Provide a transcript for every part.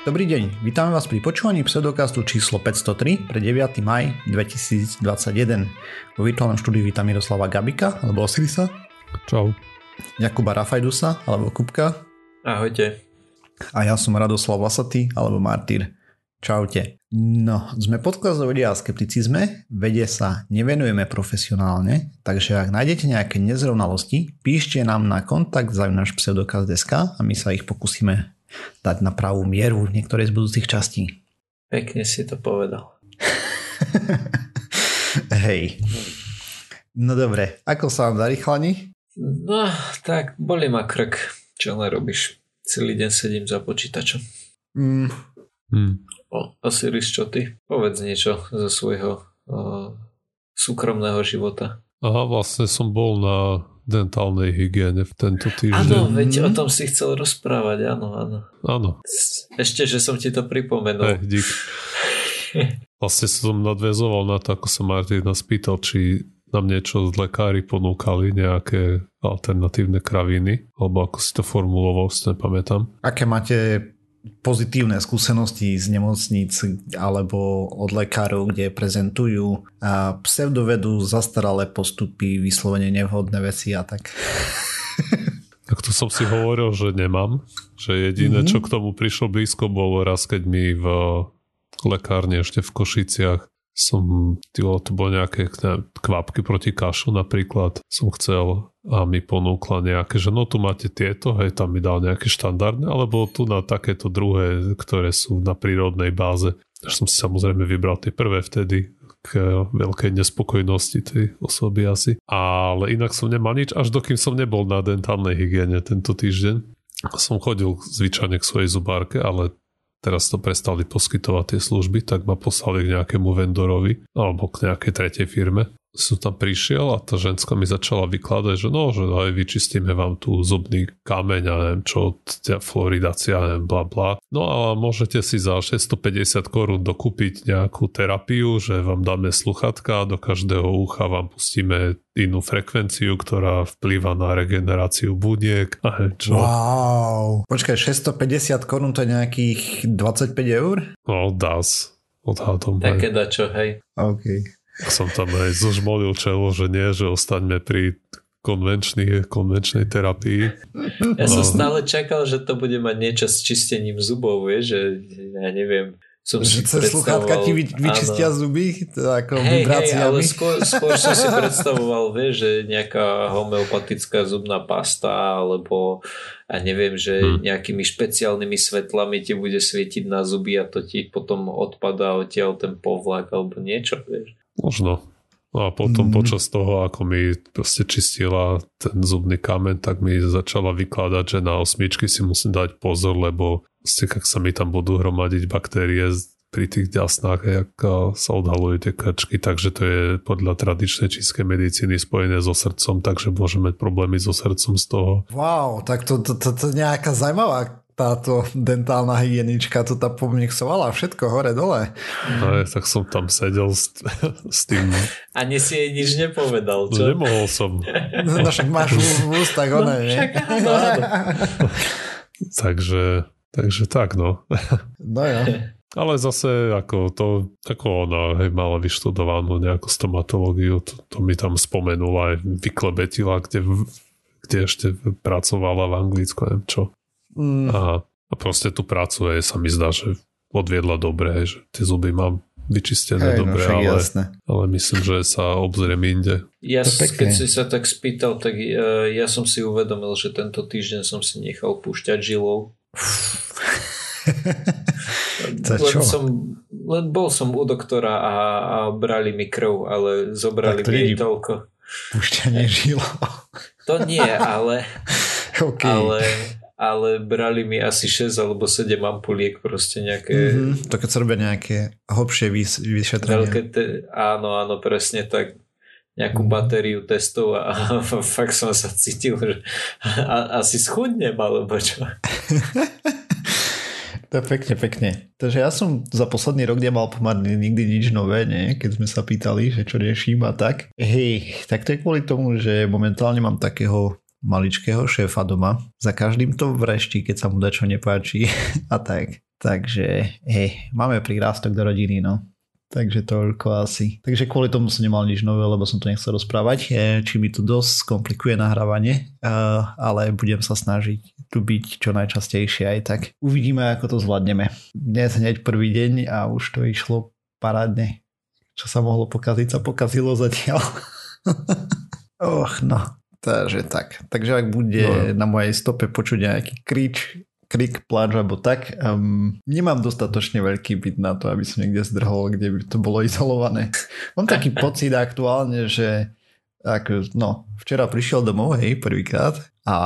Dobrý deň, vítame vás pri počúvaní pseudokastu číslo 503 pre 9. maj 2021. Vo virtuálnom štúdiu vítam Miroslava Gabika, alebo Osirisa. Čau. Jakuba Rafajdusa, alebo Kupka. Ahojte. A ja som Radoslav Vasaty, alebo Martyr. Čaute. No, sme podcast o vede a skepticizme, vede sa nevenujeme profesionálne, takže ak nájdete nejaké nezrovnalosti, píšte nám na kontakt náš pseudokaz.sk a my sa ich pokúsime dať na pravú mieru v niektorej z budúcich častí. Pekne si to povedal. Hej. No dobre, ako sa vám darí chlani? No, tak boli ma krk. Čo nerobíš? Celý deň sedím za počítačom. Mm. Hmm. O, Osiris, čo ty? Povedz niečo zo svojho o, súkromného života. Aha, vlastne som bol na dentálnej hygiene v tento týždeň. Áno, veď o tom si chcel rozprávať, áno, áno. Áno. Ešte, že som ti to pripomenul. Hey, dík. Vlastne som nadvezoval na to, ako sa Martin nás pýtal, či nám niečo z lekári ponúkali, nejaké alternatívne kraviny, alebo ako si to formuloval, si nepamätám. Aké máte pozitívne skúsenosti z nemocníc alebo od lekárov, kde prezentujú a pseudovedu, zastaralé postupy, vyslovene nevhodné veci a tak. Tak to som si hovoril, že nemám. Že jediné, mm-hmm. čo k tomu prišlo blízko, bolo raz, keď mi v lekárne ešte v Košiciach som, to bolo nejaké kvapky proti kašu napríklad, som chcel a mi ponúkla nejaké, že no tu máte tieto, hej, tam mi dal nejaké štandardné, alebo tu na takéto druhé, ktoré sú na prírodnej báze. Až som si samozrejme vybral tie prvé vtedy, k veľkej nespokojnosti tej osoby asi. Ale inak som nemal nič, až dokým som nebol na dentálnej hygiene tento týždeň. Som chodil zvyčajne k svojej zubárke, ale teraz to prestali poskytovať tie služby, tak ma poslali k nejakému vendorovi alebo k nejakej tretej firme som tam prišiel a tá ženská mi začala vykladať, že no, že aj vyčistíme vám tu zubný kameň a neviem čo, floridácia, neviem, bla bla. No a môžete si za 650 korún dokúpiť nejakú terapiu, že vám dáme sluchatka do každého ucha vám pustíme inú frekvenciu, ktorá vplýva na regeneráciu buniek a čo. Wow. Počkaj, 650 korún to je nejakých 25 eur? No, das. Odhadom. Také dačo, hej. OK som tam aj zožmolil čelo, že nie, že ostaňme pri konvenčnej, konvenčnej terapii. Ja som no. stále čakal, že to bude mať niečo s čistením zubov, vieš, že ja neviem, som že cez sluchátka ti vy, vyčistia áno. zuby ako hej, hej, ale skôr, skôr som si predstavoval, vieš, že nejaká homeopatická zubná pasta alebo a neviem, že hmm. nejakými špeciálnymi svetlami ti bude svietiť na zuby a to ti potom odpadá odtiaľ ten povlak alebo niečo, vieš. Možno. No a potom mm. počas toho, ako mi proste čistila ten zubný kamen, tak mi začala vykladať, že na osmičky si musím dať pozor, lebo proste, ak sa mi tam budú hromadiť baktérie pri tých ďasnách, jak sa odhalujú tie krčky, takže to je podľa tradičnej čínskej medicíny spojené so srdcom, takže môžeme mať problémy so srdcom z toho. Wow, tak to, to, to, to nejaká zaujímavá táto dentálna hygienička to tam pomixovala všetko hore dole. No, tak som tam sedel s, s tým. Ani si jej nič nepovedal, čo? No, nemohol som. No však máš v ústach, no, nie? Však áno, áno. takže, takže tak, no. No ja. Ale zase ako to, ako ona hej, mala vyštudovanú nejakú stomatológiu, to, to mi tam spomenula aj vyklebetila, kde, kde ešte pracovala v Anglicku, neviem čo. Mm. A, a proste tú prácu aj sa mi zdá, že odviedla dobre, že tie zuby mám vyčistené Hej, no, dobre, no, ale, ale myslím, že sa obzriem inde. Ja, keď si sa tak spýtal, tak ja, ja som si uvedomil, že tento týždeň som si nechal púšťať žilou. len, som, len bol som u doktora a, a brali mi krv, ale zobrali mi toľko. Púšťanie žilou. To nie, ale, okay. ale ale brali mi asi 6 alebo 7 ampuliek proste nejaké... Mm-hmm. To keď sa robia nejaké hlbšie vys- vyšetrenia. Veľké te- áno, áno, presne tak nejakú mm. batériu testov a, a fakt som sa cítil, že a, asi schudnem alebo čo. to je pekne, pekne. Takže ja som za posledný rok nemal pomerne nikdy nič nové, nie? keď sme sa pýtali, že čo rieším a tak. Hej, tak to je kvôli tomu, že momentálne mám takého maličkého šéfa doma. Za každým to vrešti, keď sa mu dačo nepáči a tak. Takže hej, máme prírástok do rodiny, no. Takže toľko asi. Takže kvôli tomu som nemal nič nové, lebo som to nechcel rozprávať, či mi to dosť komplikuje nahrávanie, ale budem sa snažiť tu byť čo najčastejšie aj tak. Uvidíme, ako to zvládneme. Dnes hneď prvý deň a už to išlo parádne. Čo sa mohlo pokaziť, sa pokazilo zatiaľ. Och, no. Takže tak. Takže ak bude no. na mojej stope počuť nejaký krič, krik, pláč alebo tak. Um, nemám dostatočne veľký byt na to, aby som niekde zdrhol, kde by to bolo izolované. Mám taký pocit aktuálne, že ako, no, včera prišiel domov, hej, prvýkrát a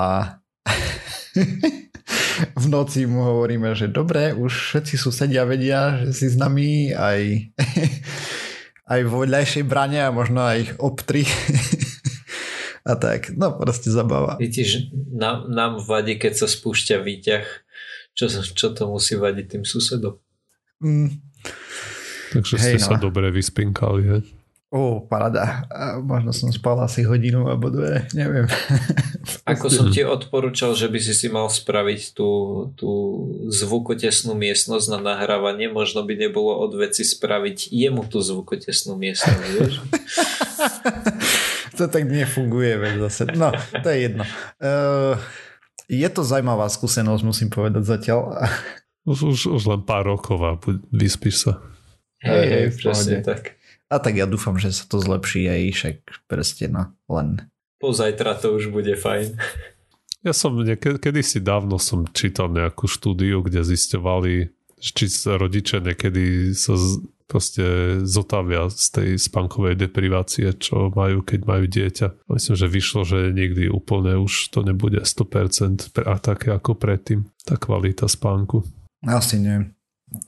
v noci mu hovoríme, že dobre, už všetci susedia vedia, že si s nami aj, aj vo vedľajšej brane a možno aj ich obtri a tak. No proste zabava. Vidíš, nám, nám vadí, keď sa spúšťa výťah. Čo, čo to musí vadiť tým susedom? Mm. Takže Hej, ste no. sa dobre vyspinkali, he? Ó, parada. možno som spal asi hodinu alebo dve, neviem. Ako som ti odporúčal, že by si si mal spraviť tú, tú zvukotesnú miestnosť na nahrávanie, možno by nebolo od veci spraviť jemu tú zvukotesnú miestnosť, vieš? to tak nefunguje, veď zase. No, to je jedno. Uh, je to zaujímavá skúsenosť, musím povedať zatiaľ. Už, už, už len pár rokov a vyspíš sa. Hej, hej, presne tak. A tak ja dúfam, že sa to zlepší aj však proste no, len. Pozajtra to už bude fajn. Ja som, niekedy si dávno som čítal nejakú štúdiu, kde zisťovali, či sa rodičia niekedy sa proste zotavia z tej spánkovej deprivácie, čo majú, keď majú dieťa. Myslím, že vyšlo, že niekdy úplne už to nebude 100% a také ako predtým, tá kvalita spánku. Asi nie.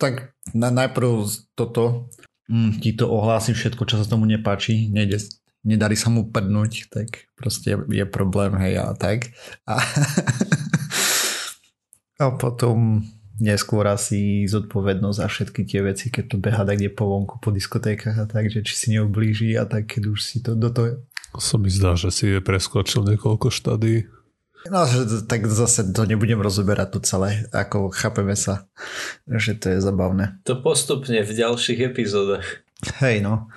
Tak na, najprv toto, mm, ti to ohlási všetko, čo sa tomu nepáči, nejde, nedarí sa mu prdnúť, tak proste je problém, hej, a tak. A, a potom neskôr asi zodpovednosť za všetky tie veci, keď to beha tak kde po vonku, po diskotékach a tak, že či si neublíži a tak, keď už si to do toho... Som mi zdá, že si je preskočil niekoľko štadí. No, že, tak zase to nebudem rozoberať tu celé, ako chápeme sa, že to je zabavné. To postupne v ďalších epizódach. Hej, no.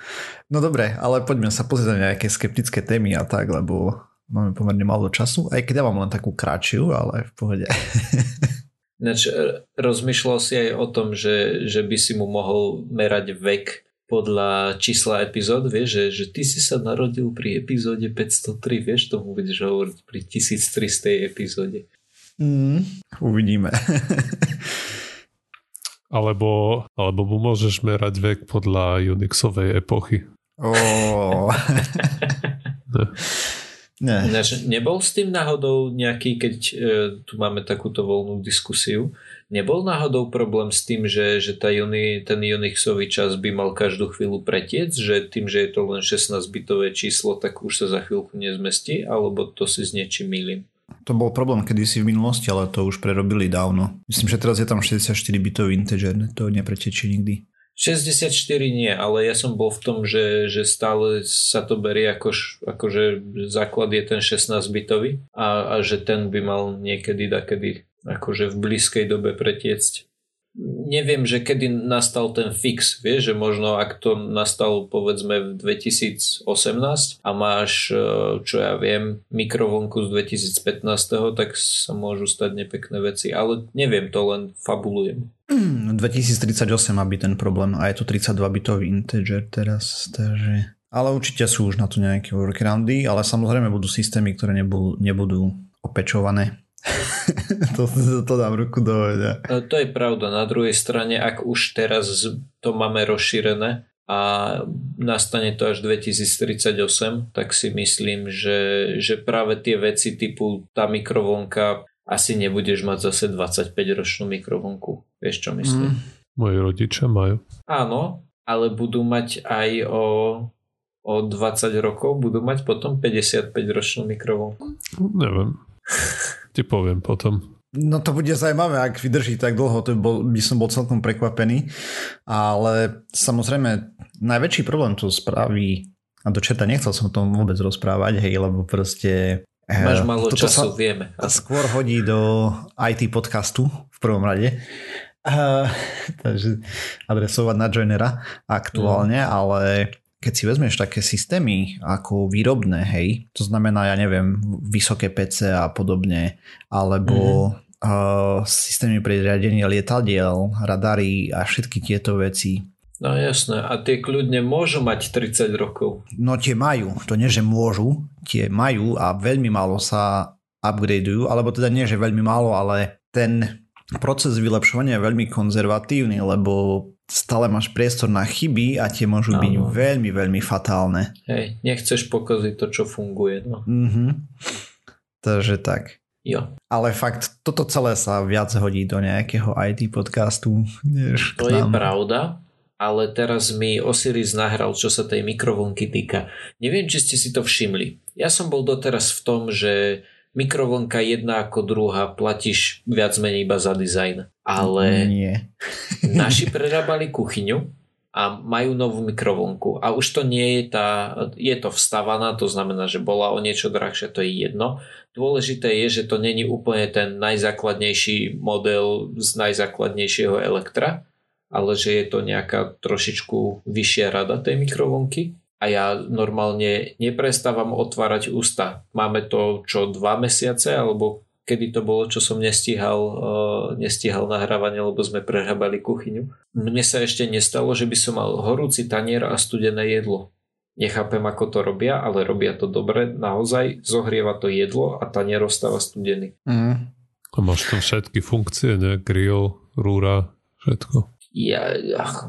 No dobre, ale poďme sa pozrieť na nejaké skeptické témy a tak, lebo máme pomerne málo času, aj keď ja mám len takú kratšiu, ale v pohode. Ináč e, rozmýšľal si aj o tom, že, že by si mu mohol merať vek podľa čísla epizód, vieš, že, že ty si sa narodil pri epizóde 503, vieš, tomu budeš hovoriť pri 1300 epizóde. Mm, uvidíme. alebo, alebo mu môžeš merať vek podľa Unixovej epochy. Oh. Ne. Ináč, nebol s tým náhodou nejaký, keď e, tu máme takúto voľnú diskusiu, nebol náhodou problém s tým, že, že tá uni, ten Unixový čas by mal každú chvíľu pretiec, že tým, že je to len 16-bitové číslo, tak už sa za chvíľku nezmestí, alebo to si s niečím milím? To bol problém kedysi v minulosti, ale to už prerobili dávno. Myslím, že teraz je tam 64-bitový integer, to nepretečie nikdy. 64 nie, ale ja som bol v tom, že, že stále sa to berie ako, akože základ je ten 16-bitový a, a že ten by mal niekedy dakedy akože v blízkej dobe pretiecť neviem, že kedy nastal ten fix, vieš, že možno ak to nastal povedzme v 2018 a máš, e, čo ja viem, mikrovonku z 2015, tak sa môžu stať nepekné veci, ale neviem, to len fabulujem. 2038 má byť ten problém a je to 32-bitový integer teraz, takže... Ale určite sú už na to nejaké workaroundy, ale samozrejme budú systémy, ktoré nebudú, nebudú opečované to, to, to dám ruku do vedia. No, to je pravda. Na druhej strane, ak už teraz to máme rozšírené a nastane to až 2038, tak si myslím, že, že práve tie veci typu tá mikrovlnka asi nebudeš mať zase 25 ročnú mikrovlnku. Vieš čo myslím? Mm. Moji rodičia majú. Áno, ale budú mať aj o o 20 rokov budú mať potom 55 ročnú mikrovlnku? Neviem. Ti poviem potom. No to bude zaujímavé, ak vydrží tak dlho, to bol, by som bol celkom prekvapený. Ale samozrejme, najväčší problém to spraví, a do čerta nechcel som o tom vôbec rozprávať, hej, lebo proste... Eh, Máš malo času, sa vieme. Skôr hodí do IT podcastu v prvom rade. Uh, takže adresovať na joinera aktuálne, mm. ale keď si vezmeš také systémy ako výrobné, hej, to znamená, ja neviem, vysoké PC a podobne, alebo mm-hmm. uh, systémy pre riadenie lietadiel, radary a všetky tieto veci. No jasné, a tie kľudne môžu mať 30 rokov. No tie majú, to nie, že môžu, tie majú a veľmi málo sa upgradeujú, alebo teda nie, že veľmi málo, ale ten proces vylepšovania je veľmi konzervatívny, lebo stále máš priestor na chyby a tie môžu byť veľmi, veľmi fatálne. Hej, nechceš pokaziť to, čo funguje. No. Mm-hmm. Takže tak. Jo. Ale fakt, toto celé sa viac hodí do nejakého IT podcastu. Než to je pravda, ale teraz mi Osiris nahral, čo sa tej mikrovlnky týka. Neviem, či ste si to všimli. Ja som bol doteraz v tom, že mikrovlnka jedna ako druhá platíš viac menej iba za dizajn. Ale Nie. naši prerábali kuchyňu a majú novú mikrovlnku. A už to nie je tá, je to vstavaná, to znamená, že bola o niečo drahšia, to je jedno. Dôležité je, že to není úplne ten najzákladnejší model z najzákladnejšieho elektra, ale že je to nejaká trošičku vyššia rada tej mikrovlnky a ja normálne neprestávam otvárať ústa. Máme to čo dva mesiace, alebo kedy to bolo, čo som nestíhal, uh, nestíhal nahrávanie, lebo sme prehrabali kuchyňu. Mne sa ešte nestalo, že by som mal horúci tanier a studené jedlo. Nechápem, ako to robia, ale robia to dobre. Naozaj zohrieva to jedlo a tanier ostáva studený. Mm. A máš tam všetky funkcie, ne? Grill, rúra, všetko. Ja, ach,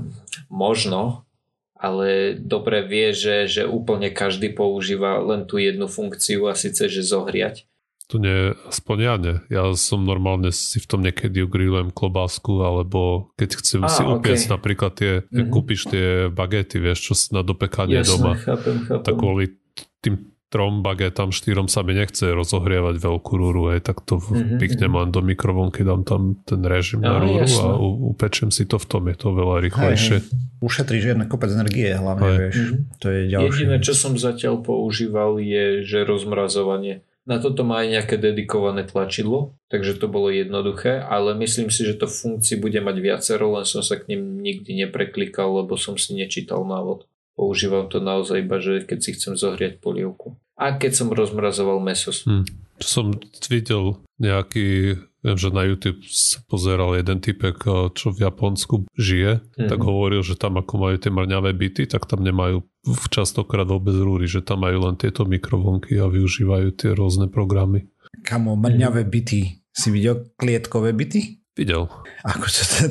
možno, ale dobre vie, že, že úplne každý používa len tú jednu funkciu a síce, že zohriať. To nie, aspoň ja nie. Ja som normálne si v tom niekedy ugrillujem klobásku, alebo keď chcem a, si upiecť okay. napríklad tie, mm-hmm. kúpiš tie bagety, vieš, čo na dopekanie Jasne, doma. Chápem, chápem. Tak kvôli tým trom bagetám, štyrom sa mi nechce rozohrievať veľkú rúru, aj tak to mm-hmm. picnem len do mikrovlnky, dám tam ten režim na rúru a upečem si to v tom, je to veľa rýchlejšie. Hej, hej. Ušetríš jeden kopec energie hlavne, hej. vieš. Mm-hmm. To je ďalšie. Jediné, čo som zatiaľ používal je, že rozmrazovanie. Na toto má aj nejaké dedikované tlačidlo, takže to bolo jednoduché, ale myslím si, že to funkcií bude mať viacero, len som sa k ním nikdy nepreklikal, lebo som si nečítal návod. Používam to naozaj iba, že keď si chcem zohriať polievku. A keď som rozmrazoval meso. Hmm. Som videl nejaký, viem, že na YouTube sa pozeral jeden typek, čo v Japonsku žije, mm-hmm. tak hovoril, že tam ako majú tie mrňavé byty, tak tam nemajú častokrát vôbec rúry, že tam majú len tieto mikrovlnky a využívajú tie rôzne programy. Kamo, mrňavé byty. Si videl klietkové byty? Videl. Akože to,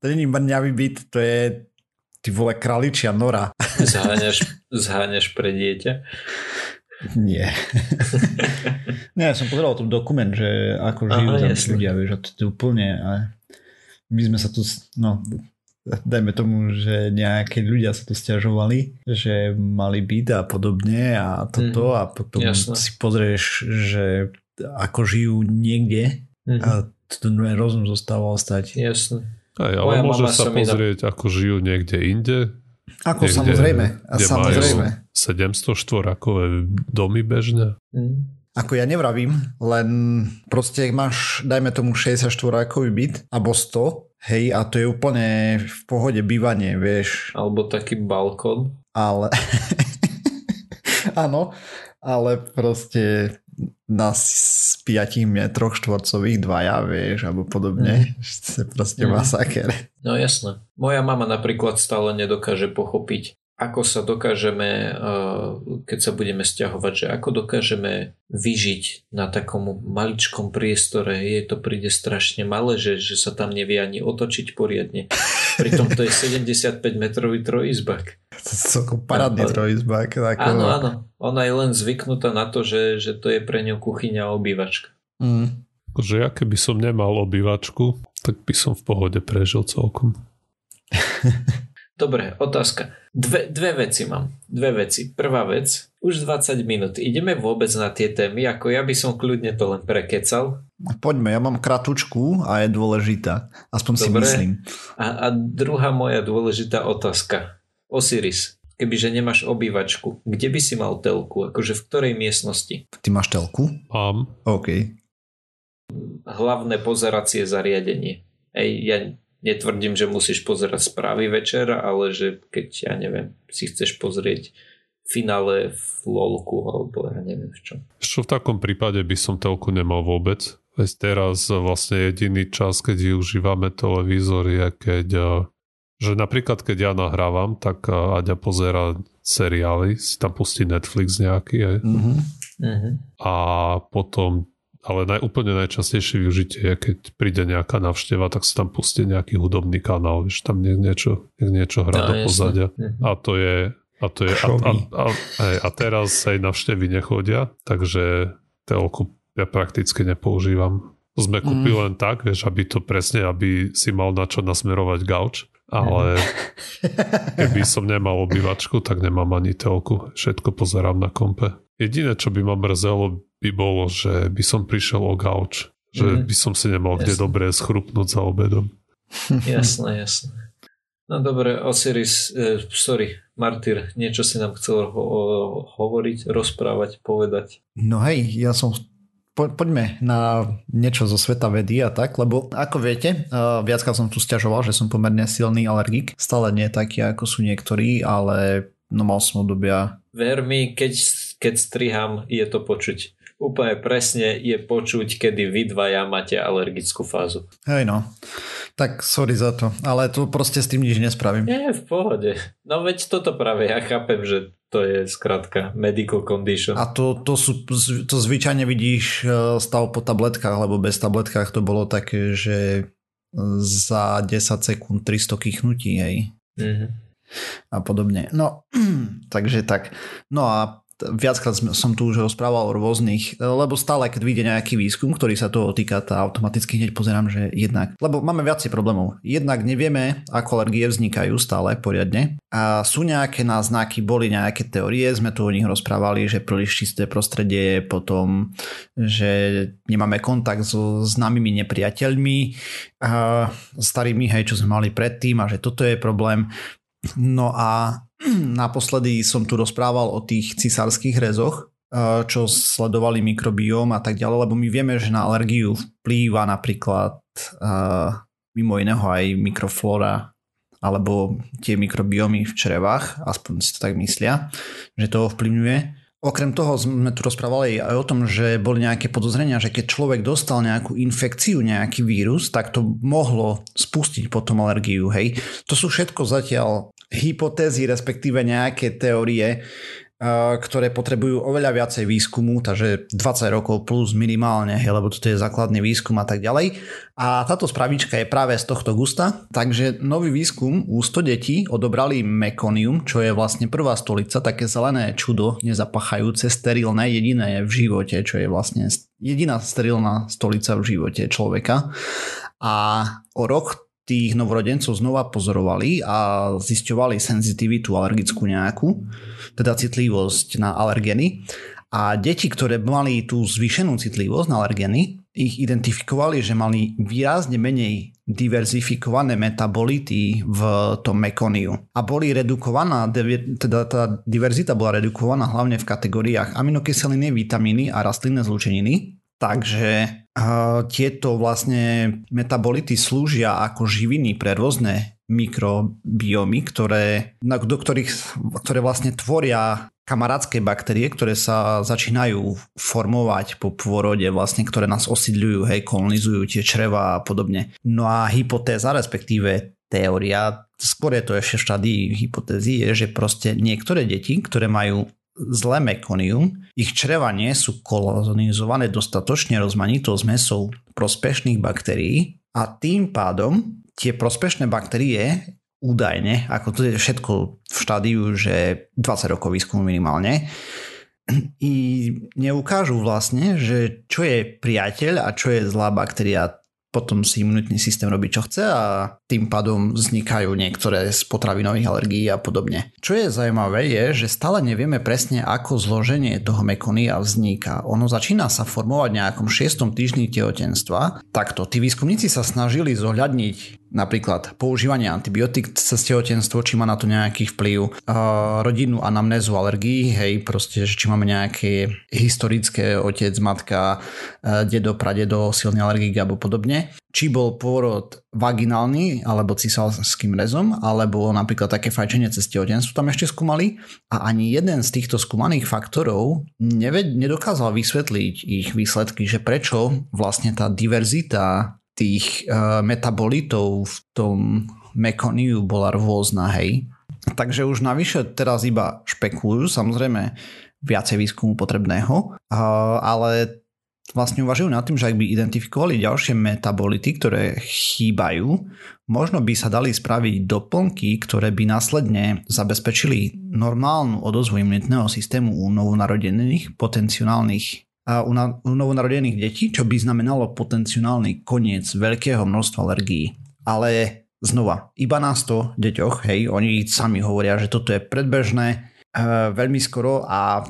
to nie je mrňavý byt, to je Ty vole kraličia nora. Zháňaš, zháňaš pre dieťa? Nie. Nie, ja som pozeral tu dokument, že ako žijú Aha, tam jasne. ľudia, vieš, a to je úplne... A my sme sa tu, no, dajme tomu, že nejaké ľudia sa tu stiažovali, že mali byt a podobne a toto mm, a potom jasne. si pozrieš, že ako žijú niekde mm. a to rozum zostával stať. Jasne. Aj, ale Moja môže sa pozrieť, na... ako žijú niekde inde. Ako niekde, samozrejme. A kde samozrejme. 700 štvorakové domy bežne. Mm. Ako ja nevravím, len proste máš, dajme tomu 60 štvorákový byt, alebo 100, hej, a to je úplne v pohode bývanie, vieš. Alebo taký balkón. Ale... Áno, ale proste na 5 metroch štvorcových dvaja, vieš, alebo podobne. Mm. Proste mm. masaker. No jasné. Moja mama napríklad stále nedokáže pochopiť, ako sa dokážeme, keď sa budeme stiahovať, že ako dokážeme vyžiť na takom maličkom priestore, je to príde strašne malé, že, že sa tam nevie ani otočiť poriadne. Pritom to je 75 metrový trojizbak. To je celkom parádny trojizbak. Áno, áno. Ona je len zvyknutá na to, že, že to je pre ňu kuchyňa a obývačka. Mm. Že ja keby som nemal obývačku, tak by som v pohode prežil celkom. Dobre, otázka. Dve, dve veci mám. Dve veci. Prvá vec, už 20 minút. Ideme vôbec na tie témy, ako ja by som kľudne to len prekecal. Poďme, ja mám kratučku a je dôležitá. Aspoň Dobre. si myslím. A, a druhá moja dôležitá otázka. Osiris, kebyže nemáš obývačku, kde by si mal telku? Akože v ktorej miestnosti? Ty máš telku? Mám. OK. Hlavné pozeracie zariadenie. Ej, ja netvrdím, že musíš pozerať správy večer, ale že keď, ja neviem, si chceš pozrieť finále v LOLku alebo ja neviem v čom. Čo v takom prípade by som telku nemal vôbec? Veď teraz vlastne jediný čas, keď využívame televízor je keď že napríklad keď ja nahrávam, tak Aďa pozera seriály, si tam pustí Netflix nejaký Mm-hmm. a potom ale naj, úplne najčastejšie využitie je, keď príde nejaká návšteva, tak sa tam pustí nejaký hudobný kanál, že tam nie, niečo, niečo hrá no, do pozadia. Mm-hmm. A to je a, to je, a, a, a, a teraz aj navštevy nechodia, takže telku ja prakticky nepoužívam. Sme kúpili mm. len tak, vieš, aby to presne, aby si mal na čo nasmerovať gauč ale keby som nemal obývačku, tak nemám ani telku. Všetko pozerám na kompe. Jediné, čo by ma mrzelo, by bolo, že by som prišiel o gauč. Že mm. by som si nemal jasné. kde dobre schrupnúť za obedom. Jasné, jasné. No dobre, Osiris, eh, sorry, Martyr, niečo si nám chcel ho- hovoriť, rozprávať, povedať. No hej, ja som po, poďme na niečo zo sveta vedy a tak, lebo ako viete, uh, viackrát som tu stiažoval, že som pomerne silný alergik. Stále nie taký, ako sú niektorí, ale no mal som obdobia. Ver mi, keď, keď striham, je to počuť. Úplne presne je počuť, kedy vy dvaja máte alergickú fázu. Hej no, tak sorry za to, ale to proste s tým nič nespravím. Nie, v pohode. No veď toto práve ja chápem, že to je skrátka medical condition. A to, to, sú, to zvyčajne vidíš e, stav po tabletkách, lebo bez tabletkách to bolo také, že za 10 sekúnd 300 kýchnutí, hej. Mm-hmm. A podobne. No, takže tak. No a viackrát som tu už rozprával o rôznych, lebo stále, keď vyjde nejaký výskum, ktorý sa toho týka, tá automaticky hneď pozerám, že jednak, lebo máme viacej problémov. Jednak nevieme, ako alergie vznikajú stále poriadne a sú nejaké náznaky, boli nejaké teórie, sme tu o nich rozprávali, že príliš čisté prostredie, potom, že nemáme kontakt so známymi nepriateľmi, a starými, hej, čo sme mali predtým a že toto je problém. No a naposledy som tu rozprával o tých cisárskych rezoch, eh, čo sledovali mikrobióm a tak ďalej, lebo my vieme, že na alergiu vplýva napríklad eh, mimo iného aj mikroflora alebo tie mikrobiomy v črevách, aspoň si to tak myslia, že to ovplyvňuje. Okrem toho sme tu rozprávali aj o tom, že boli nejaké podozrenia, že keď človek dostal nejakú infekciu, nejaký vírus, tak to mohlo spustiť potom alergiu. Hej. To sú všetko zatiaľ hypotézy, respektíve nejaké teórie, ktoré potrebujú oveľa viacej výskumu, takže 20 rokov plus minimálne, lebo toto je základný výskum a tak ďalej. A táto spravička je práve z tohto gusta, takže nový výskum u 100 detí odobrali mekonium, čo je vlastne prvá stolica, také zelené čudo, nezapachajúce, sterilné, jediné v živote, čo je vlastne jediná sterilná stolica v živote človeka. A o rok tých novorodencov znova pozorovali a zisťovali senzitivitu alergickú nejakú, teda citlivosť na alergeny. A deti, ktoré mali tú zvýšenú citlivosť na alergeny, ich identifikovali, že mali výrazne menej diverzifikované metabolity v tom mekoniu. A boli redukovaná, teda tá diverzita bola redukovaná hlavne v kategóriách aminokyseliny, vitamíny a rastlinné zlúčeniny, Takže tieto vlastne metabolity slúžia ako živiny pre rôzne mikrobiomy, ktoré, do ktorých, ktoré vlastne tvoria kamarátske baktérie, ktoré sa začínajú formovať po pôrode, vlastne, ktoré nás osídľujú, hej, kolonizujú tie čreva a podobne. No a hypotéza, respektíve teória, skôr je to ešte v štádii hypotézy, je, že proste niektoré deti, ktoré majú zlé mekonium, ich čreva nie sú kolonizované dostatočne rozmanitou zmesou prospešných baktérií a tým pádom tie prospešné baktérie údajne, ako to je všetko v štádiu, že 20 rokov výskumu minimálne, i neukážu vlastne, že čo je priateľ a čo je zlá baktéria potom si imunitný systém robí čo chce a tým pádom vznikajú niektoré z potravinových alergií a podobne. Čo je zaujímavé je, že stále nevieme presne ako zloženie toho mekonia vzniká. Ono začína sa formovať v nejakom 6. týždni tehotenstva. Takto, tí výskumníci sa snažili zohľadniť napríklad používanie antibiotík cez tehotenstvo, či má na to nejaký vplyv, rodinnú anamnézu alergií, hej, proste, či máme nejaké historické otec, matka, uh, dedo, pradedo, silný alergik alebo podobne. Či bol pôrod vaginálny alebo cisalským rezom, alebo napríklad také fajčenie cez tehotenstvo tam ešte skúmali a ani jeden z týchto skúmaných faktorov neved, nedokázal vysvetliť ich výsledky, že prečo vlastne tá diverzita tých uh, metabolitov v tom mekoniu bola rôzna, hej. Takže už navyše teraz iba špekulujú, samozrejme viacej výskumu potrebného, uh, ale vlastne uvažujú nad tým, že ak by identifikovali ďalšie metabolity, ktoré chýbajú, možno by sa dali spraviť doplnky, ktoré by následne zabezpečili normálnu odozvu imunitného systému u novonarodených potenciálnych u, na, u novonarodených detí, čo by znamenalo potenciálny koniec veľkého množstva alergií. Ale znova, iba na 100 deťoch, hej, oni sami hovoria, že toto je predbežné e, veľmi skoro a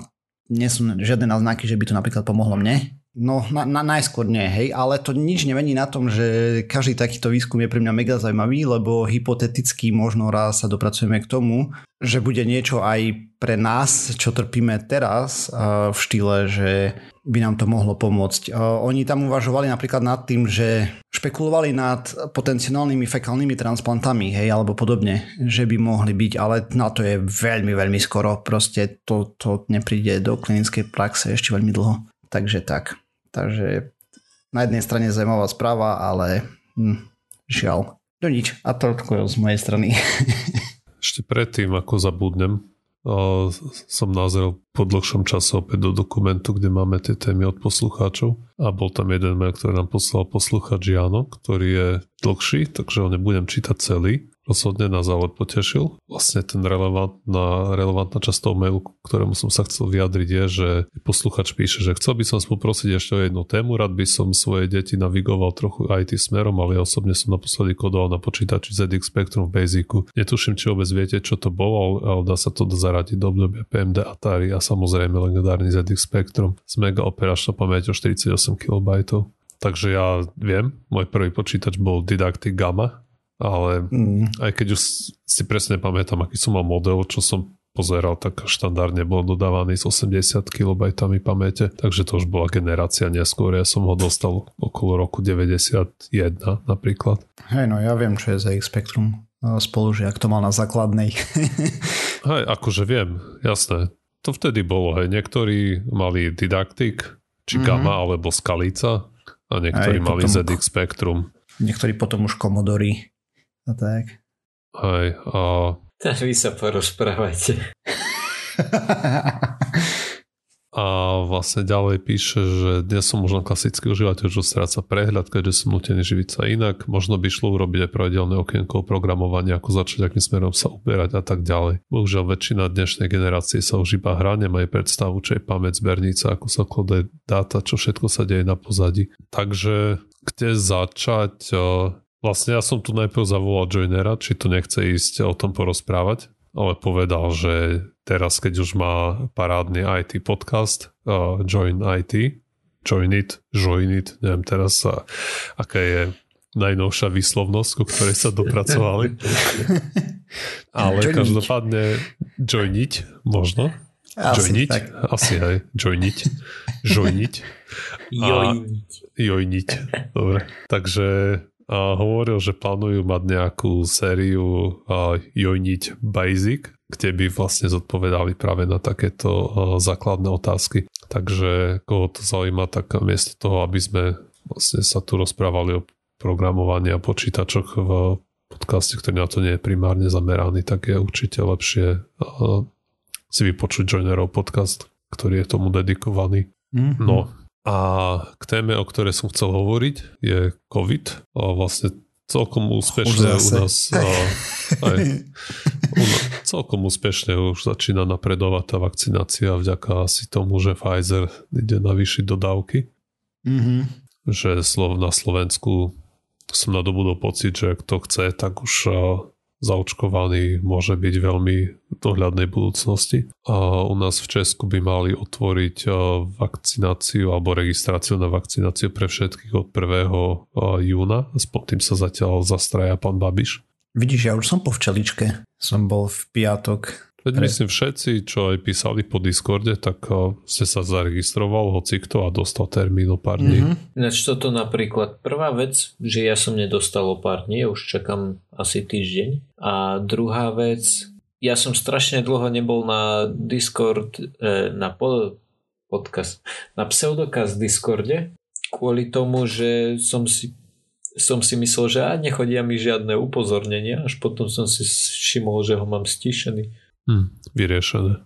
nie sú žiadne náznaky, že by to napríklad pomohlo mne. No, na, na, najskôr nie, hej, ale to nič nevení na tom, že každý takýto výskum je pre mňa mega zaujímavý, lebo hypoteticky možno raz sa dopracujeme k tomu, že bude niečo aj pre nás, čo trpíme teraz v štýle, že by nám to mohlo pomôcť. Oni tam uvažovali napríklad nad tým, že špekulovali nad potenciálnymi fekálnymi transplantami, hej, alebo podobne, že by mohli byť, ale na to je veľmi, veľmi skoro. Proste to, to nepríde do klinickej praxe ešte veľmi dlho. Takže tak. Takže na jednej strane zaujímavá správa, ale hm, žiaľ. No nič, a toľko z mojej strany. Ešte predtým, ako zabudnem, som nazrel po dlhšom čase opäť do dokumentu, kde máme tie témy od poslucháčov a bol tam jeden mail, ktorý nám poslal poslucháč Jano, ktorý je dlhší, takže ho nebudem čítať celý, rozhodne nás ale potešil. Vlastne ten relevantná, relevantná časť toho mailu, ktorému som sa chcel vyjadriť je, že posluchač píše, že chcel by som poprosiť ešte o jednu tému, rád by som svoje deti navigoval trochu IT smerom, ale ja osobne som naposledy kodoval na počítači ZX Spectrum v Basicu. Netuším, či vôbec viete, čo to bolo, ale dá sa to zaradiť do obdobia PMD Atari a samozrejme legendárny ZX Spectrum s mega operačnou pamäťou 48 KB. Takže ja viem, môj prvý počítač bol Didactic Gamma, ale mm. aj keď už si presne pamätám, aký som mal model, čo som pozeral, tak štandardne bol dodávaný s 80 KB pamäte, takže to už bola generácia neskôr. Ja som ho dostal okolo roku 91 napríklad. Hej, no ja viem, čo je za X Spectrum spolužiak, to mal na základnej. Hej, akože viem, jasné. To vtedy bolo, hej, niektorí mali Didactic, či mm-hmm. Gamma, alebo Skalica a niektorí Hej, mali potom, ZX Spectrum. Niektorí potom už Commodore a tak. Hej, a... Tak vy sa porozprávajte. a vlastne ďalej píše, že dnes som možno klasický užívateľ, že stráca prehľad, keďže som nutený živiť sa inak. Možno by šlo urobiť aj pravidelné okienko programovania, ako začať, akým smerom sa uberať a tak ďalej. Bohužiaľ väčšina dnešnej generácie sa už iba hrá, nemajú predstavu, čo je pamäť zbernica, ako sa klade dáta, čo všetko sa deje na pozadí. Takže kde začať? Vlastne ja som tu najprv zavolal Joinera, či tu nechce ísť o tom porozprávať, ale povedal, že teraz, keď už má parádny IT podcast, uh, Join IT, Join It, Join It, neviem teraz, uh, aká je najnovšia výslovnosť, ku ktorej sa dopracovali. ale join každopádne joiniť možno. Asi joiniť, tak. asi aj joiniť. Joiniť. Joiniť. Joiniť, dobre. Takže hovoril, že plánujú mať nejakú sériu Jojniť Basic, kde by vlastne zodpovedali práve na takéto základné otázky. Takže koho to zaujíma, tak miesto toho, aby sme vlastne sa tu rozprávali o programovaní a počítačoch v podcaste, ktorý na to nie je primárne zameraný, tak je určite lepšie si vypočuť Joinerov podcast, ktorý je tomu dedikovaný. Mm-hmm. No, a k téme, o ktorej som chcel hovoriť, je COVID. A vlastne celkom úspešne u nás a, aj, u, celkom úspešne už začína napredovať tá vakcinácia vďaka asi tomu, že Pfizer ide navýšiť dodávky. Mm-hmm. Že na Slovensku som nadobudol pocit, že kto chce, tak už zaočkovaný môže byť veľmi dohľadnej budúcnosti. A u nás v Česku by mali otvoriť vakcináciu alebo registráciu na vakcináciu pre všetkých od 1. júna. Spod tým sa zatiaľ zastraja pán Babiš. Vidíš, ja už som po včeličke. Som bol v piatok Veď Pre... myslím všetci, čo aj písali po Discorde, tak uh, ste sa zaregistroval hoci kto a dostal termín o pár dní. Mm-hmm. Ináč toto napríklad prvá vec, že ja som nedostal o pár dní, už čakám asi týždeň. A druhá vec, ja som strašne dlho nebol na Discord, eh, na pod, podcast, na pseudokaz Discorde, kvôli tomu, že som si som si myslel, že a nechodia mi žiadne upozornenia, až potom som si všimol, že ho mám stišený. Hm, vyriešené.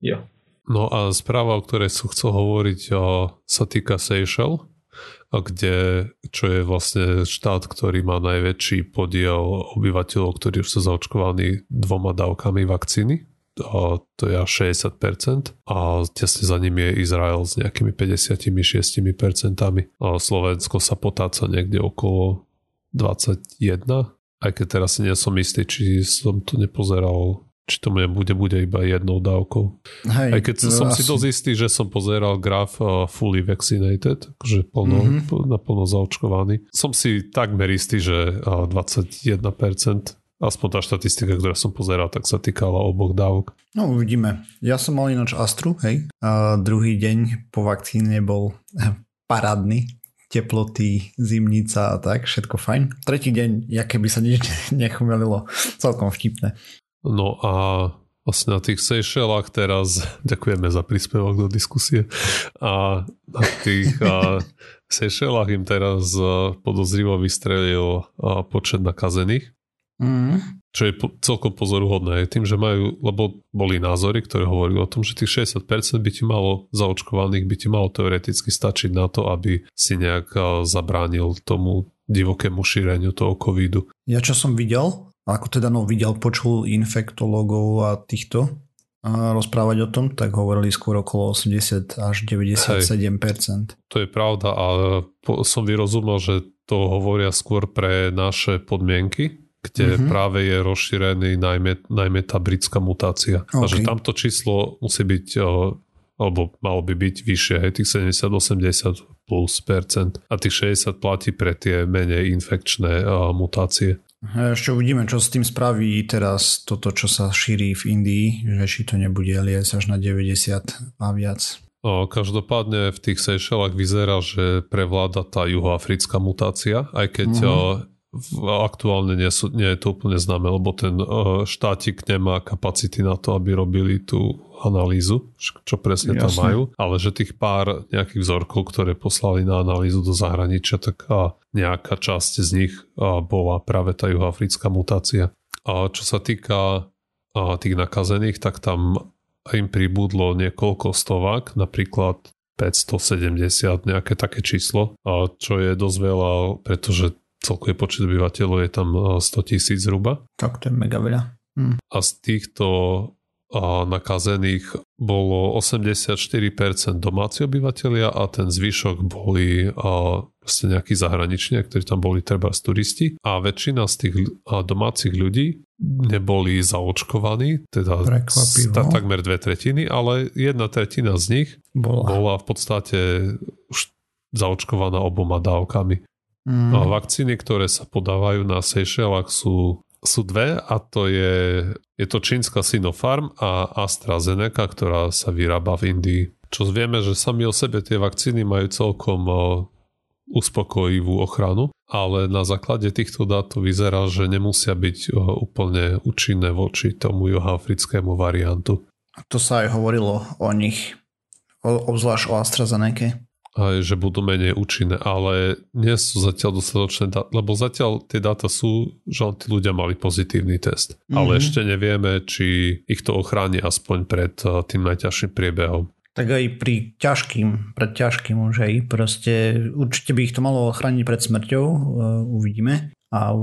Jo. No a správa, o ktorej som chcel hovoriť, o, sa týka Seychelles, kde, čo je vlastne štát, ktorý má najväčší podiel obyvateľov, ktorí už sú zaočkovaní dvoma dávkami vakcíny. A to je až 60% a tesne za ním je Izrael s nejakými 56%. A Slovensko sa potáca niekde okolo 21, aj keď teraz si nie som istý, či som to nepozeral či to bude, bude iba jednou dávkou. Hej, Aj keď som asi. si dosť istý, že som pozeral graf uh, fully vaccinated, akože plno, mm-hmm. naplno zaočkovaný. Som si takmer istý, že uh, 21%, aspoň tá štatistika, ktorá som pozeral, tak sa týkala oboch dávok. No uvidíme. Ja som mal ináč Astru, hej. A druhý deň po vakcíne bol eh, parádny teploty, zimnica a tak, všetko fajn. Tretí deň, jaké by sa nič nechumelilo, celkom vtipné. No a vlastne na tých Seychellách teraz, ďakujeme za príspevok do diskusie, a na tých a, Seychellách im teraz podozrivo vystrelil počet nakazených. Mm. Čo je po, celkom pozoruhodné. Tým, že majú, lebo boli názory, ktoré hovorili o tom, že tých 60% by ti malo zaočkovaných, by ti malo teoreticky stačiť na to, aby si nejak zabránil tomu divokému šíreniu toho covidu. Ja čo som videl, ako teda no videl, počul infektologov a týchto a rozprávať o tom, tak hovorili skôr okolo 80 až 97%. Hej, to je pravda, ale som vyrozumel, že to hovoria skôr pre naše podmienky, kde mm-hmm. práve je rozšírený najmä, najmä tá britská mutácia. Okay. A že tamto číslo musí byť, alebo malo by byť vyššie, hej, tých 70-80 plus percent. A tých 60 platí pre tie menej infekčné mutácie. Ešte uvidíme, čo s tým spraví teraz toto, čo sa šíri v Indii, že či to nebude liesť až na 90 a viac. O, každopádne v tých Seychellách vyzerá, že prevláda tá juhoafrická mutácia, aj keď mm-hmm aktuálne nie, sú, nie je to úplne známe, lebo ten uh, štátik nemá kapacity na to, aby robili tú analýzu, čo presne Jasne. tam majú, ale že tých pár nejakých vzorkov, ktoré poslali na analýzu do zahraničia, tak a nejaká časť z nich bola práve tá juhoafrická mutácia. A čo sa týka tých nakazených, tak tam im pribudlo niekoľko stovák, napríklad 570, nejaké také číslo, čo je dosť veľa, pretože celkový počet obyvateľov je tam 100 eh, tisíc zhruba. Tak to je mega veľa. Hm. A z týchto eh, nakazených bolo 84% domáci obyvateľia a ten zvyšok boli eh, proste nejakí zahraniční, ktorí tam boli treba z turisti a väčšina z tých domácich ľudí neboli zaočkovaní, teda ta, takmer dve tretiny, ale jedna tretina z nich bola, bola v podstate už zaočkovaná oboma dávkami. Mm. Vakcíny, ktoré sa podávajú na Seychellách sú, sú dve a to je, je to čínska Sinopharm a AstraZeneca, ktorá sa vyrába v Indii. Čo vieme, že sami o sebe tie vakcíny majú celkom uspokojivú ochranu, ale na základe týchto dát to vyzerá, že nemusia byť úplne účinné voči tomu juhoafrickému variantu. To sa aj hovorilo o nich, obzvlášť o AstraZeneca aj, že budú menej účinné, ale nie sú zatiaľ dostatočné dáta, lebo zatiaľ tie dáta sú, že tí ľudia mali pozitívny test, mm-hmm. ale ešte nevieme, či ich to ochráni aspoň pred eh, tým najťažším priebehom. Tak aj pri ťažkým, pred ťažkým už aj proste určite by ich to malo ochrániť pred smrťou, uh, uvidíme a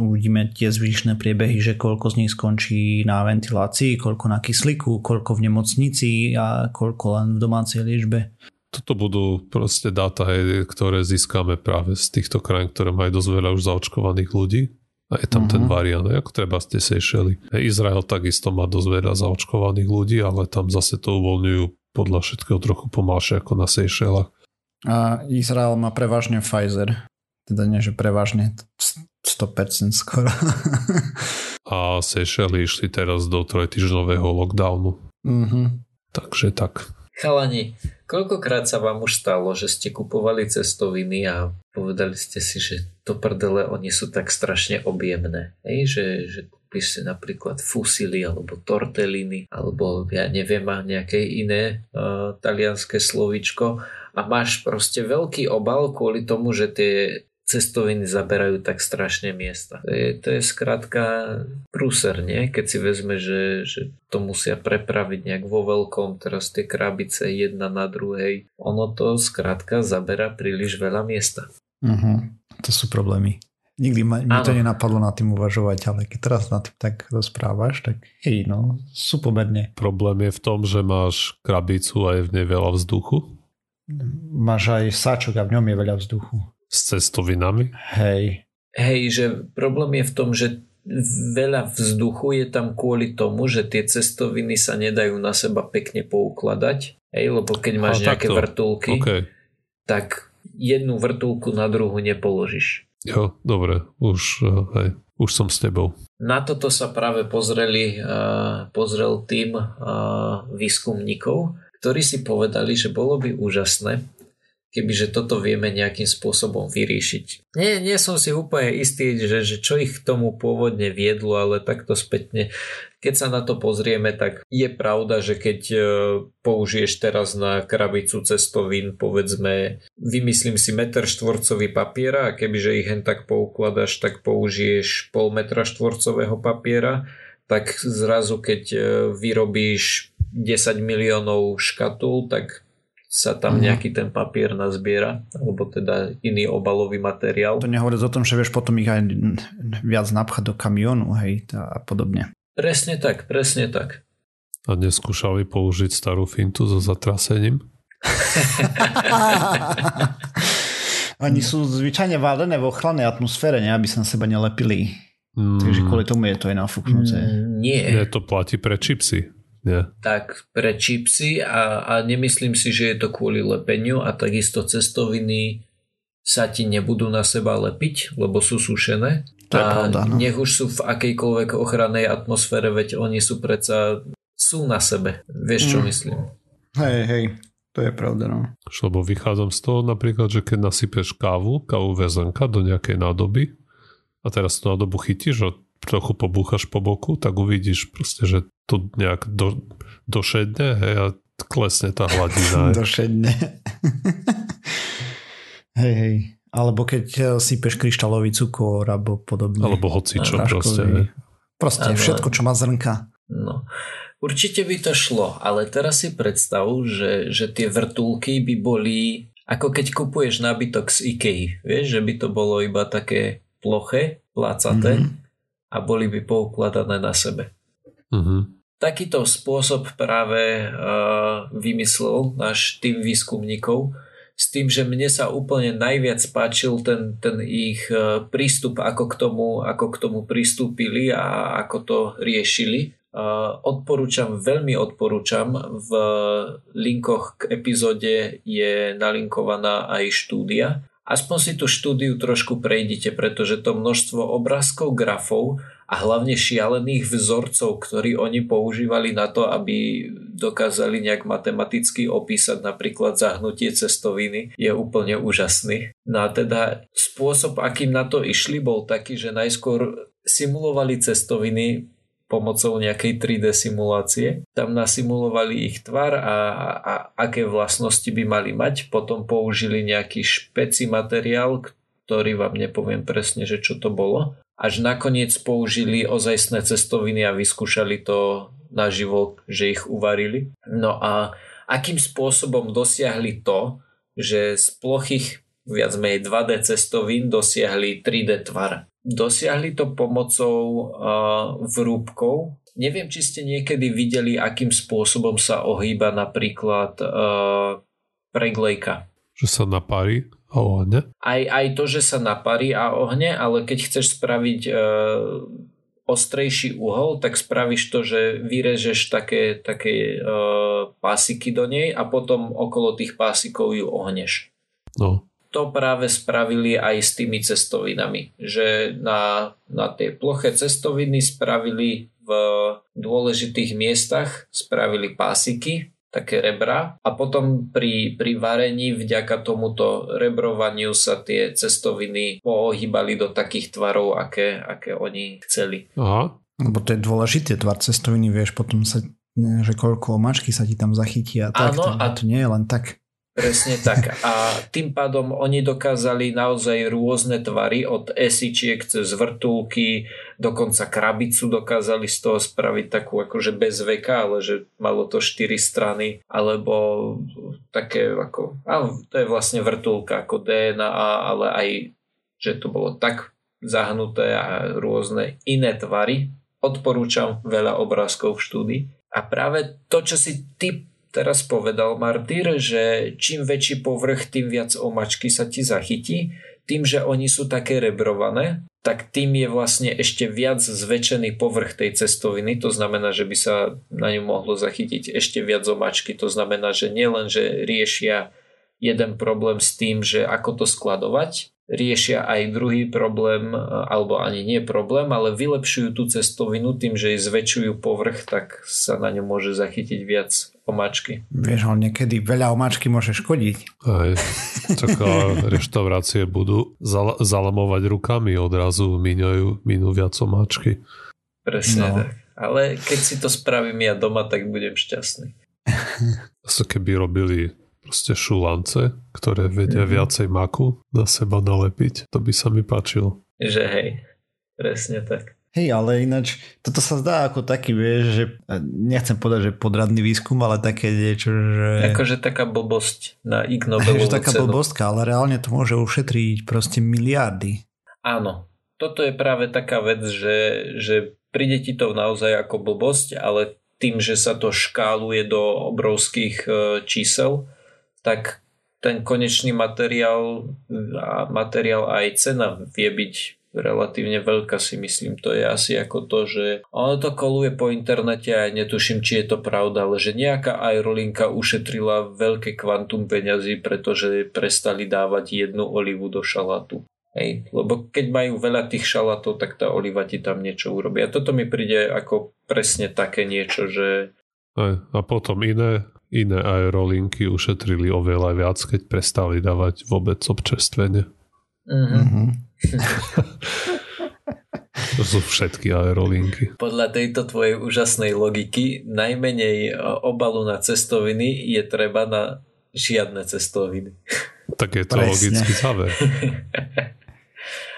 uvidíme tie zvyšné priebehy, že koľko z nich skončí na ventilácii, koľko na kyslíku, koľko v nemocnici a koľko len v domácej liečbe toto budú proste dáta, ktoré získame práve z týchto krajín, ktoré majú dosť veľa už zaočkovaných ľudí. A je tam uh-huh. ten mhm. variant, ako treba ste Seychely. Izrael takisto má dosť veľa zaočkovaných ľudí, ale tam zase to uvoľňujú podľa všetkého trochu pomalšie ako na Seychellách. A Izrael má prevažne Pfizer. Teda nie, že prevažne 100% skoro. A Seychely išli teraz do trojtyžnového lockdownu. Uh-huh. Takže tak. Chalani, koľkokrát sa vám už stalo, že ste kupovali cestoviny a povedali ste si, že to prdele, oni sú tak strašne objemné. Hej? Že, že kúpiš si napríklad fusily alebo torteliny alebo ja neviem, a nejaké iné uh, talianské slovičko a máš proste veľký obal kvôli tomu, že tie cestoviny zaberajú tak strašne miesta. To je, to je skrátka prúser, nie? Keď si vezme, že, že to musia prepraviť nejak vo veľkom, teraz tie krabice jedna na druhej. Ono to skrátka zabera príliš veľa miesta. Uh-huh. To sú problémy. Nikdy ma, mi to nenapadlo na tým uvažovať, ale keď teraz na tým tak rozprávaš, tak hej, no, sú pomerne. Problém je v tom, že máš krabicu a je v nej veľa vzduchu. Máš aj sáčok a v ňom je veľa vzduchu s cestovinami. Hej. Hej, že problém je v tom, že veľa vzduchu je tam kvôli tomu, že tie cestoviny sa nedajú na seba pekne poukladať. Hej, lebo keď máš Ale nejaké takto. vrtulky, okay. tak jednu vrtulku na druhu nepoložíš. Jo, dobre, už, eh, hej, už som s tebou. Na toto sa práve pozreli, uh, pozrel tým uh, výskumníkov, ktorí si povedali, že bolo by úžasné, kebyže toto vieme nejakým spôsobom vyriešiť. Nie, nie som si úplne istý, že, že čo ich k tomu pôvodne viedlo, ale takto spätne, keď sa na to pozrieme, tak je pravda, že keď e, použiješ teraz na krabicu cestovín, povedzme, vymyslím si meter štvorcový papiera a kebyže ich hen tak poukladaš, tak použiješ pol metra štvorcového papiera, tak zrazu keď e, vyrobíš 10 miliónov škatul, tak sa tam mm. nejaký ten papier nazbiera, alebo teda iný obalový materiál. To nehovoriac o tom, že vieš potom ich aj viac napchať do kamionu, hej, a podobne. Presne tak, presne tak. A neskúšali použiť starú fintu so zatrasením? Oni sú zvyčajne válené v ochrannej atmosfére, ne, aby sa na seba nelepili. Mm. Takže kvôli tomu je to aj nafúknuté. Mm, nie. Nie, to platí pre čipsy. Yeah. tak pre čipsy a, a nemyslím si, že je to kvôli lepeniu a takisto cestoviny sa ti nebudú na seba lepiť, lebo sú sušené. To a pravda, no. nech už sú v akejkoľvek ochrannej atmosfére, veď oni sú predsa sú na sebe. Vieš, čo mm. myslím? Hej, hej, to je pravda, no. Lebo vychádzam z toho napríklad, že keď nasypeš kávu, kávu väzenka do nejakej nádoby a teraz tú nádobu chytíš a trochu pobúchaš po boku, tak uvidíš proste, že to nejak do, došedne hej, a klesne tá hladina. došedne. hej, hej. Alebo keď eh, sypeš kryštálový cukor alebo podobne. Alebo hocičo proste. Hej. Proste ano. všetko, čo má zrnka. No. Určite by to šlo, ale teraz si predstav, že, že tie vrtulky by boli ako keď kupuješ nábytok z IKEA. Vieš, že by to bolo iba také ploché, plácaté mm-hmm. A boli by poukladané na sebe. Mm-hmm. Takýto spôsob práve uh, vymyslel náš tým výskumníkov s tým, že mne sa úplne najviac páčil ten, ten ich uh, prístup, ako k, tomu, ako k tomu pristúpili a ako to riešili. Uh, odporúčam, veľmi odporúčam. V linkoch k epizóde je nalinkovaná aj štúdia Aspoň si tú štúdiu trošku prejdite, pretože to množstvo obrázkov, grafov a hlavne šialených vzorcov, ktorí oni používali na to, aby dokázali nejak matematicky opísať napríklad zahnutie cestoviny, je úplne úžasný. No a teda spôsob, akým na to išli, bol taký, že najskôr simulovali cestoviny pomocou nejakej 3D simulácie. Tam nasimulovali ich tvar a, a aké vlastnosti by mali mať. Potom použili nejaký špeci materiál, ktorý vám nepoviem presne, že čo to bolo. Až nakoniec použili ozajstné cestoviny a vyskúšali to naživo, že ich uvarili. No a akým spôsobom dosiahli to, že z plochých viac menej 2D cestovín dosiahli 3D tvar. Dosiahli to pomocou uh, vrúbkov. Neviem, či ste niekedy videli, akým spôsobom sa ohýba napríklad uh, preglejka. Že sa naparí a ohne? Aj, aj to, že sa naparí a ohne, ale keď chceš spraviť e, ostrejší uhol, tak spravíš to, že vyrežeš také, také e, pásiky do nej a potom okolo tých pásikov ju ohneš. No. To práve spravili aj s tými cestovinami, že na, na tej ploche cestoviny spravili v dôležitých miestach, spravili pásiky také rebra a potom pri, pri varení vďaka tomuto rebrovaniu sa tie cestoviny pohybali do takých tvarov, aké, aké oni chceli. Aha. Lebo to je dôležité, tvar cestoviny, vieš, potom sa, že koľko mačky sa ti tam zachytí a tak. Áno, to, a- to nie je len tak. Presne tak. A tým pádom oni dokázali naozaj rôzne tvary od esičiek cez vrtulky, dokonca krabicu dokázali z toho spraviť takú akože bez veka, ale že malo to 4 strany, alebo také ako, a to je vlastne vrtulka ako DNA, ale aj že to bolo tak zahnuté a rôzne iné tvary. Odporúčam veľa obrázkov v štúdii. A práve to, čo si ty teraz povedal, Martyr, že čím väčší povrch, tým viac omačky sa ti zachytí. Tým, že oni sú také rebrované, tak tým je vlastne ešte viac zväčšený povrch tej cestoviny. To znamená, že by sa na ňu mohlo zachytiť ešte viac omačky. To znamená, že nielen, že riešia jeden problém s tým, že ako to skladovať, riešia aj druhý problém, alebo ani nie problém, ale vylepšujú tú cestovinu tým, že jej zväčšujú povrch, tak sa na ňu môže zachytiť viac omačky. Vieš, ale niekedy veľa omáčky môže škodiť. Aj, tak a reštaurácie budú zal- zalamovať rukami, odrazu míňajú, minú viac omáčky. Presne No. tak. Ale keď si to spravím ja doma, tak budem šťastný. Zase keby robili proste šulance, ktoré vedia Mhm. viacej maku na seba nalepiť, to by sa mi páčilo. Že hej, presne tak. Hej, ale ináč, toto sa zdá ako taký, vieš, že nechcem povedať, že podradný výskum, ale také niečo, že... Akože taká blbosť na Ig že Nobelovú taká cenu. blbostka, ale reálne to môže ušetriť proste miliardy. Áno, toto je práve taká vec, že, že príde ti to naozaj ako blbosť, ale tým, že sa to škáluje do obrovských e, čísel, tak ten konečný materiál a materiál aj cena vie byť relatívne veľká si myslím. To je asi ako to, že ono to koluje po internete a ja netuším, či je to pravda, ale že nejaká aerolinka ušetrila veľké kvantum peňazí, pretože prestali dávať jednu olivu do šalátu. Hej, lebo keď majú veľa tých šalátov, tak tá oliva ti tam niečo urobí. A toto mi príde ako presne také niečo, že Aj, a potom iné, iné aerolinky ušetrili oveľa viac, keď prestali dávať vôbec občerstvenie. mhm. To sú všetky aerolinky. podľa tejto tvojej úžasnej logiky najmenej e, obalu na cestoviny je treba na žiadne cestoviny. Tak je to Presne. logický záver.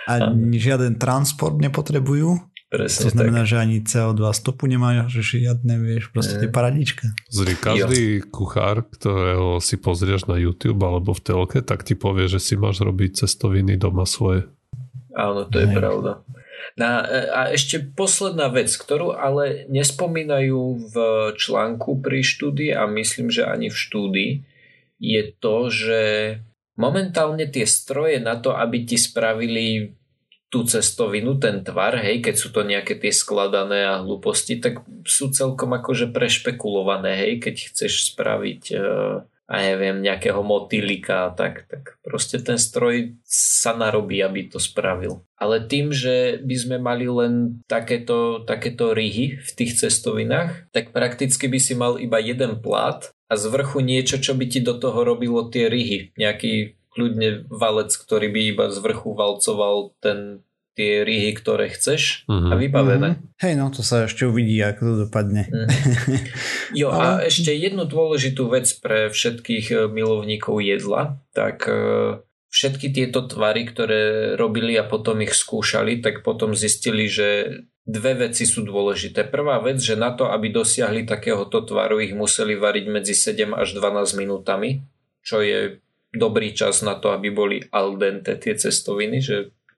A žiaden transport nepotrebujú. Presne To znamená, tak. že ani CO2 stopu nemá, že žiadne, vieš, proste to je paradička. Zri, každý kuchár, ktorého si pozrieš na YouTube alebo v telke, tak ti povie, že si máš robiť cestoviny doma svoje. Áno, to je Hej. pravda. Na, a ešte posledná vec, ktorú ale nespomínajú v článku pri štúdii a myslím, že ani v štúdii, je to, že momentálne tie stroje na to, aby ti spravili tú cestovinu, ten tvar, hej, keď sú to nejaké tie skladané a hlúposti, tak sú celkom akože prešpekulované, hej, keď chceš spraviť e, a neviem, nejakého motýlika a tak, tak proste ten stroj sa narobí, aby to spravil. Ale tým, že by sme mali len takéto, takéto ryhy v tých cestovinách, tak prakticky by si mal iba jeden plát a z vrchu niečo, čo by ti do toho robilo tie ryhy. Nejaký kľudne valec, ktorý by iba z vrchu valcoval ten, tie ryhy, ktoré chceš Mhm. a vybavené. Mhm. Hej, no to sa ešte uvidí, ako to dopadne. Mhm. Jo a ešte jednu dôležitú vec pre všetkých e, milovníkov jedla, tak e, všetky tieto tvary, ktoré robili a potom ich skúšali, tak potom zistili, že dve veci sú dôležité. Prvá vec, že na to, aby dosiahli takéhoto tvaru, ich museli variť medzi 7 až 12 minútami, čo je dobrý čas na to, aby boli al dente tie cestoviny, že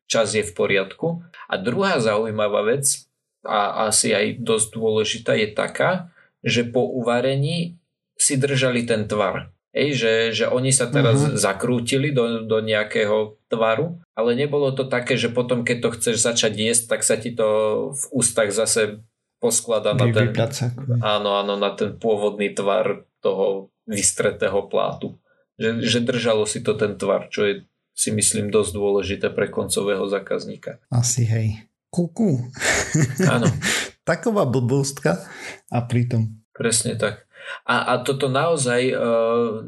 čas je v poriadku. A druhá zaujímavá vec, a asi aj dosť dôležitá, je taká, že po uvarení si držali ten tvar. Hej, že, že oni sa teraz uh-huh. zakrútili do, do nejakého tvaru, ale nebolo to také, že potom keď to chceš začať jesť, tak sa ti to v ústach zase posklada na ten, áno, áno, na ten pôvodný tvar toho vystretého plátu. Že, že držalo si to ten tvar, čo je si myslím dosť dôležité pre koncového zákazníka. Asi hej. Kuku. Áno. Taková blbostka a pritom. Presne tak. A, a toto naozaj, e,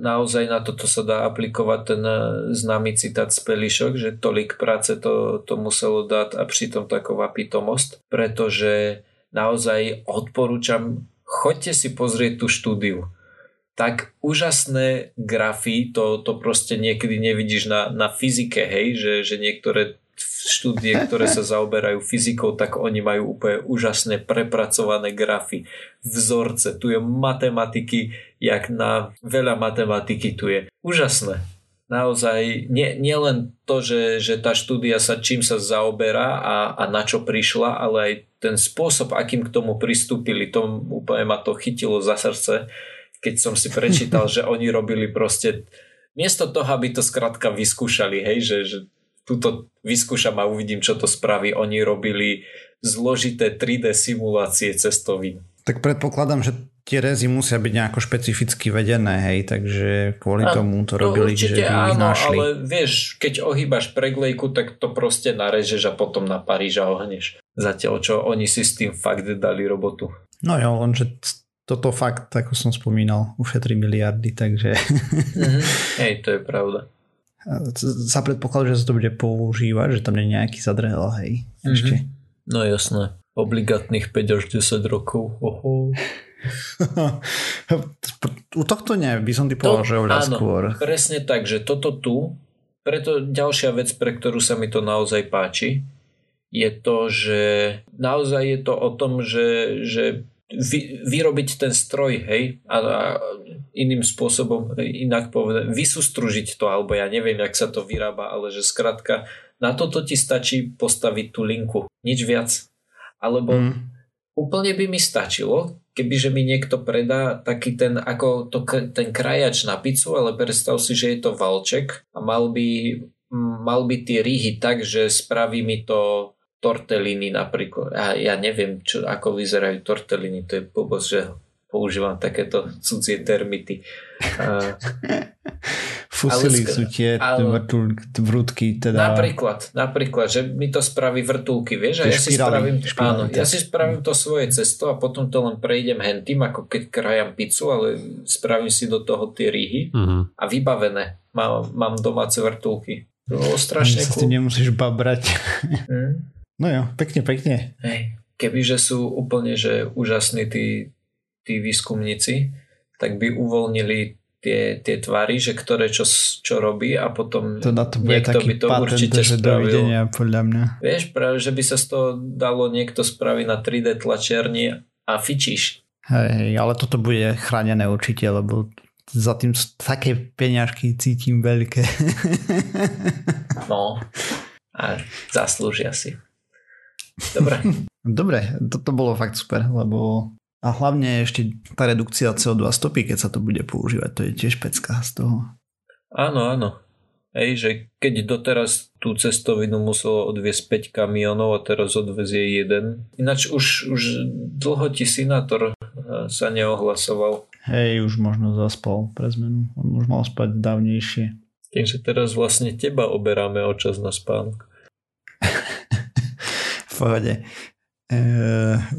naozaj na toto sa dá aplikovať ten e, známy citát z Pelišok, že tolik práce to, to muselo dať a pritom taková pitomosť, pretože naozaj odporúčam, choďte si pozrieť tú štúdiu. Tak úžasné grafy, to, to proste niekedy nevidíš na, na fyzike, hej, že, že niektoré štúdie, ktoré sa zaoberajú fyzikou, tak oni majú úplne úžasné prepracované grafy, vzorce, tu je matematiky, jak na veľa matematiky tu je. Úžasné. Naozaj nie, nie len to, že, že tá štúdia sa čím sa zaoberá a, a na čo prišla, ale aj ten spôsob, akým k tomu pristúpili, to úplne ma to chytilo za srdce, keď som si prečítal, že oni robili proste miesto toho, aby to skrátka vyskúšali, hej, že, že túto vyskúšam a uvidím, čo to spraví. Oni robili zložité 3D simulácie cestovín. Tak predpokladám, že tie rezy musia byť nejako špecificky vedené, hej, takže kvôli a, tomu to robili, to že áno, ich našli. ale vieš, keď ohýbaš preglejku, tak to proste narežeš a potom na Paríž a ohneš. Zatiaľ, čo oni si s tým fakt dali robotu. No jo, lenže toto fakt, ako som spomínal, ušetrí miliardy, takže... Mm-hmm. Hej, to je pravda za predpoklad, že sa to bude používať, že tam nie je nejaký zadrhel, hej, ešte. Mm-hmm. No jasné, obligátnych 5 až 10 rokov. Oho. U tohto nie, by som ty povedal, to, že oveľa áno, skôr. presne tak, že toto tu, preto ďalšia vec, pre ktorú sa mi to naozaj páči, je to, že naozaj je to o tom, že, že vy, vyrobiť ten stroj, hej, a, a iným spôsobom, inak povedať, vysústružiť to, alebo ja neviem, jak sa to vyrába, ale že skrátka, na toto ti stačí postaviť tú linku, nič viac. Alebo mm. úplne by mi stačilo, kebyže mi niekto predá taký ten, ako to, ten krajač na pizzu, ale predstav si, že je to valček a mal by, mal by tie rýhy tak, že spraví mi to torteliny napríklad. A ja neviem, čo, ako vyzerajú torteliny, to je blbosť, že používam takéto cudzie termity. Uh, Fusily sú tie vrútky. Teda... Napríklad, napríklad, že mi to spraví vrtulky, vieš, a ja si, spravím, áno, ja si spravím to svoje cesto a potom to len prejdem hentým, ako keď krajam pizzu, ale spravím si do toho tie rýhy uh-huh. a vybavené. Mám, mám domáce vrtulky. To bolo strašne cool. nemusíš babrať. Hmm? No jo, pekne, pekne. Hej, kebyže sú úplne že úžasní tí, tí výskumníci, tak by uvoľnili tie, tie tvary, že ktoré čo, čo robí a potom to na to bude niekto by to patent, určite že spravil. Dovidenia, podľa mňa. Vieš, práve, že by sa z toho dalo niekto spraviť na 3D tlačiarni a fičíš. Hej, ale toto bude chránené určite, lebo za tým také peňažky cítim veľké. no, a zaslúžia si. Dobre. Dobre, toto bolo fakt super, lebo a hlavne ešte tá redukcia CO2 stopy, keď sa to bude používať, to je tiež pecka z toho. Áno, áno. Ej, že keď doteraz tú cestovinu muselo odviesť 5 kamionov a teraz odvezie jeden. Ináč už, už dlho ti sinátor eh, sa neohlasoval. Hej, už možno zaspal pre zmenu. On už mal spať dávnejšie. Takže teraz vlastne teba oberáme o čas na spánok. Pohode. E,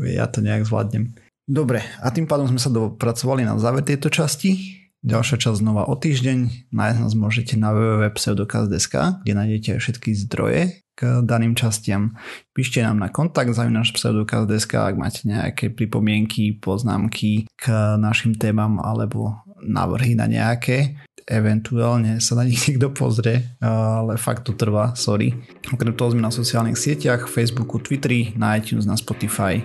ja to nejak zvládnem. Dobre, a tým pádom sme sa dopracovali na záver tejto časti. Ďalšia časť znova o týždeň. Nájsť nás môžete na www.pseudokaz.sk, kde nájdete všetky zdroje k daným častiam. Píšte nám na kontakt zavinaš pseudokaz.sk, ak máte nejaké pripomienky, poznámky k našim témam alebo návrhy na nejaké eventuálne sa na nich niekto pozrie, ale fakt to trvá, sorry. Okrem toho sme na sociálnych sieťach, Facebooku, Twitteri, na iTunes, na Spotify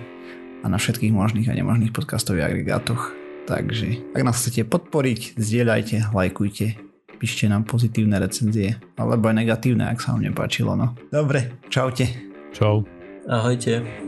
a na všetkých možných a nemožných podcastových agregátoch. Takže ak nás chcete podporiť, zdieľajte, lajkujte, píšte nám pozitívne recenzie, alebo aj negatívne, ak sa vám nepáčilo. No. Dobre, čaute. Čau. Ahojte.